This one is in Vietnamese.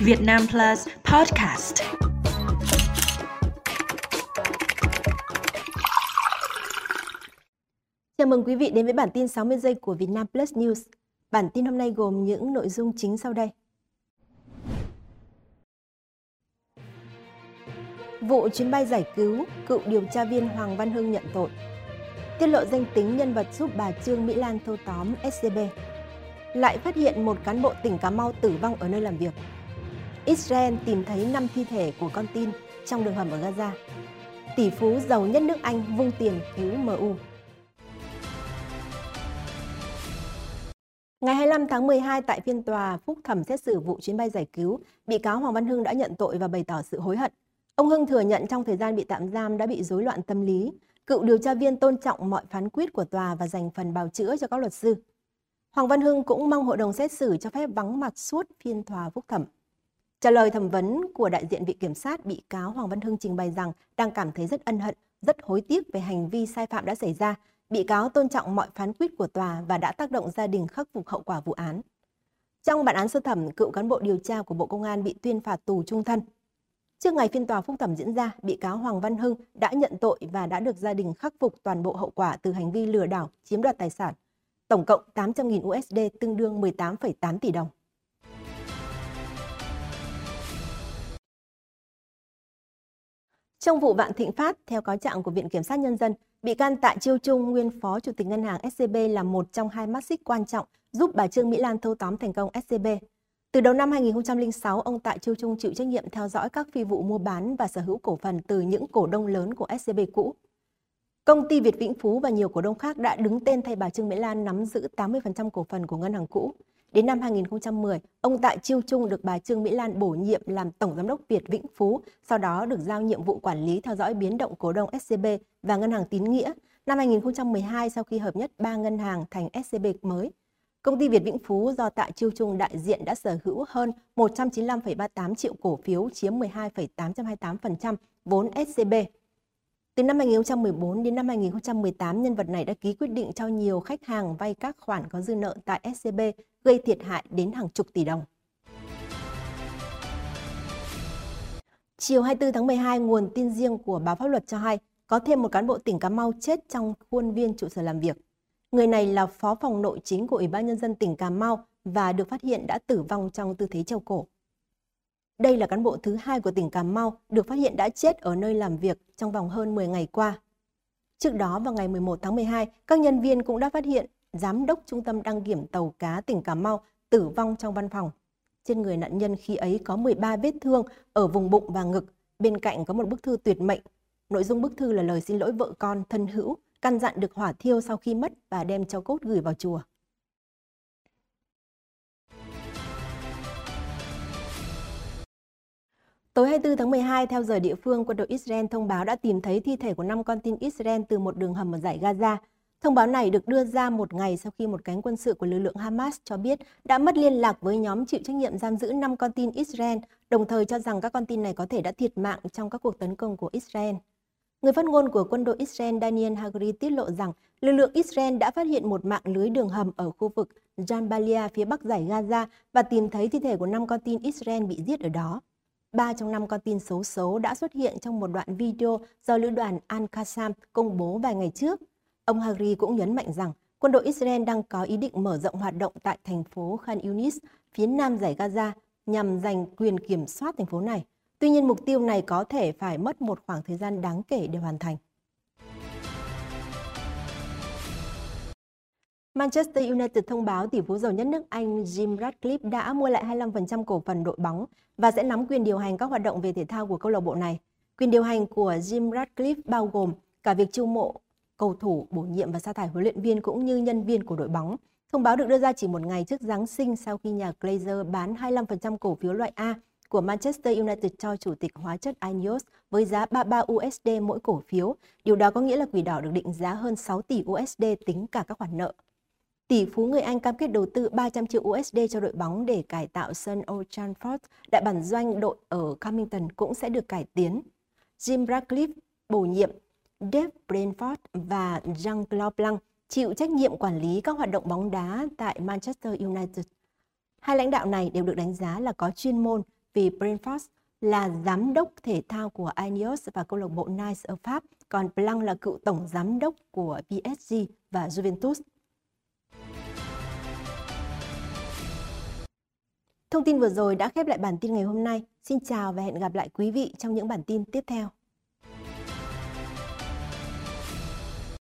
Việt Nam Plus Podcast. Chào mừng quý vị đến với bản tin 60 giây của Việt Nam Plus News. Bản tin hôm nay gồm những nội dung chính sau đây. Vụ chuyến bay giải cứu, cựu điều tra viên Hoàng Văn Hưng nhận tội. Tiết lộ danh tính nhân vật giúp bà Trương Mỹ Lan thâu tóm SCB. Lại phát hiện một cán bộ tỉnh Cà Mau tử vong ở nơi làm việc. Israel tìm thấy 5 thi thể của con tin trong đường hầm ở Gaza. Tỷ phú giàu nhất nước Anh vung tiền cứu MU. Ngày 25 tháng 12 tại phiên tòa phúc thẩm xét xử vụ chuyến bay giải cứu, bị cáo Hoàng Văn Hưng đã nhận tội và bày tỏ sự hối hận. Ông Hưng thừa nhận trong thời gian bị tạm giam đã bị rối loạn tâm lý. Cựu điều tra viên tôn trọng mọi phán quyết của tòa và dành phần bào chữa cho các luật sư. Hoàng Văn Hưng cũng mong hội đồng xét xử cho phép vắng mặt suốt phiên tòa phúc thẩm. Trả lời thẩm vấn của đại diện Viện Kiểm sát, bị cáo Hoàng Văn Hưng trình bày rằng đang cảm thấy rất ân hận, rất hối tiếc về hành vi sai phạm đã xảy ra. Bị cáo tôn trọng mọi phán quyết của tòa và đã tác động gia đình khắc phục hậu quả vụ án. Trong bản án sơ thẩm, cựu cán bộ điều tra của Bộ Công an bị tuyên phạt tù trung thân. Trước ngày phiên tòa phúc thẩm diễn ra, bị cáo Hoàng Văn Hưng đã nhận tội và đã được gia đình khắc phục toàn bộ hậu quả từ hành vi lừa đảo, chiếm đoạt tài sản. Tổng cộng 800.000 USD tương đương 18,8 tỷ đồng. Trong vụ Vạn Thịnh Phát, theo cáo trạng của Viện Kiểm sát Nhân dân, bị can Tạ Chiêu Trung, nguyên Phó Chủ tịch Ngân hàng SCB là một trong hai mắt xích quan trọng giúp bà Trương Mỹ Lan thâu tóm thành công SCB. Từ đầu năm 2006, ông Tạ Chiêu Trung chịu trách nhiệm theo dõi các phi vụ mua bán và sở hữu cổ phần từ những cổ đông lớn của SCB cũ. Công ty Việt Vĩnh Phú và nhiều cổ đông khác đã đứng tên thay bà Trương Mỹ Lan nắm giữ 80% cổ phần của ngân hàng cũ. Đến năm 2010, ông Tạ Chiêu Trung được bà Trương Mỹ Lan bổ nhiệm làm Tổng Giám đốc Việt Vĩnh Phú, sau đó được giao nhiệm vụ quản lý theo dõi biến động cổ đông SCB và Ngân hàng Tín Nghĩa. Năm 2012, sau khi hợp nhất ba ngân hàng thành SCB mới, công ty Việt Vĩnh Phú do Tạ Chiêu Trung đại diện đã sở hữu hơn 195,38 triệu cổ phiếu, chiếm 12,828% vốn SCB. Từ năm 2014 đến năm 2018, nhân vật này đã ký quyết định cho nhiều khách hàng vay các khoản có dư nợ tại SCB, gây thiệt hại đến hàng chục tỷ đồng. Chiều 24 tháng 12, nguồn tin riêng của báo pháp luật cho hay có thêm một cán bộ tỉnh Cà Mau chết trong khuôn viên trụ sở làm việc. Người này là phó phòng nội chính của Ủy ban Nhân dân tỉnh Cà Mau và được phát hiện đã tử vong trong tư thế treo cổ. Đây là cán bộ thứ hai của tỉnh Cà Mau được phát hiện đã chết ở nơi làm việc trong vòng hơn 10 ngày qua. Trước đó vào ngày 11 tháng 12, các nhân viên cũng đã phát hiện giám đốc trung tâm đăng kiểm tàu cá tỉnh Cà Mau tử vong trong văn phòng. Trên người nạn nhân khi ấy có 13 vết thương ở vùng bụng và ngực, bên cạnh có một bức thư tuyệt mệnh. Nội dung bức thư là lời xin lỗi vợ con thân hữu, căn dặn được hỏa thiêu sau khi mất và đem cho cốt gửi vào chùa. Tối 24 tháng 12, theo giờ địa phương, quân đội Israel thông báo đã tìm thấy thi thể của 5 con tin Israel từ một đường hầm ở giải Gaza. Thông báo này được đưa ra một ngày sau khi một cánh quân sự của lực lượng Hamas cho biết đã mất liên lạc với nhóm chịu trách nhiệm giam giữ 5 con tin Israel, đồng thời cho rằng các con tin này có thể đã thiệt mạng trong các cuộc tấn công của Israel. Người phát ngôn của quân đội Israel Daniel Hagari tiết lộ rằng lực lượng Israel đã phát hiện một mạng lưới đường hầm ở khu vực Jambalia phía bắc giải Gaza và tìm thấy thi thể của 5 con tin Israel bị giết ở đó. Ba trong năm con tin xấu xấu đã xuất hiện trong một đoạn video do lữ đoàn Al-Qassam công bố vài ngày trước. Ông Hagri cũng nhấn mạnh rằng quân đội Israel đang có ý định mở rộng hoạt động tại thành phố Khan Yunis, phía nam giải Gaza, nhằm giành quyền kiểm soát thành phố này. Tuy nhiên, mục tiêu này có thể phải mất một khoảng thời gian đáng kể để hoàn thành. Manchester United thông báo tỷ phú giàu nhất nước Anh Jim Ratcliffe đã mua lại 25% cổ phần đội bóng và sẽ nắm quyền điều hành các hoạt động về thể thao của câu lạc bộ này. Quyền điều hành của Jim Ratcliffe bao gồm cả việc chiêu mộ cầu thủ, bổ nhiệm và sa thải huấn luyện viên cũng như nhân viên của đội bóng. Thông báo được đưa ra chỉ một ngày trước Giáng sinh sau khi nhà Glazer bán 25% cổ phiếu loại A của Manchester United cho chủ tịch hóa chất Ineos với giá 33 USD mỗi cổ phiếu. Điều đó có nghĩa là quỷ đỏ được định giá hơn 6 tỷ USD tính cả các khoản nợ. Tỷ phú người Anh cam kết đầu tư 300 triệu USD cho đội bóng để cải tạo sân Old Trafford, đại bản doanh đội ở Camington cũng sẽ được cải tiến. Jim Ratcliffe bổ nhiệm Dave Brentford và Jean-Claude Blanc chịu trách nhiệm quản lý các hoạt động bóng đá tại Manchester United. Hai lãnh đạo này đều được đánh giá là có chuyên môn vì Brentford là giám đốc thể thao của Ineos và câu lạc bộ Nice ở Pháp, còn Blanc là cựu tổng giám đốc của PSG và Juventus. Thông tin vừa rồi đã khép lại bản tin ngày hôm nay. Xin chào và hẹn gặp lại quý vị trong những bản tin tiếp theo.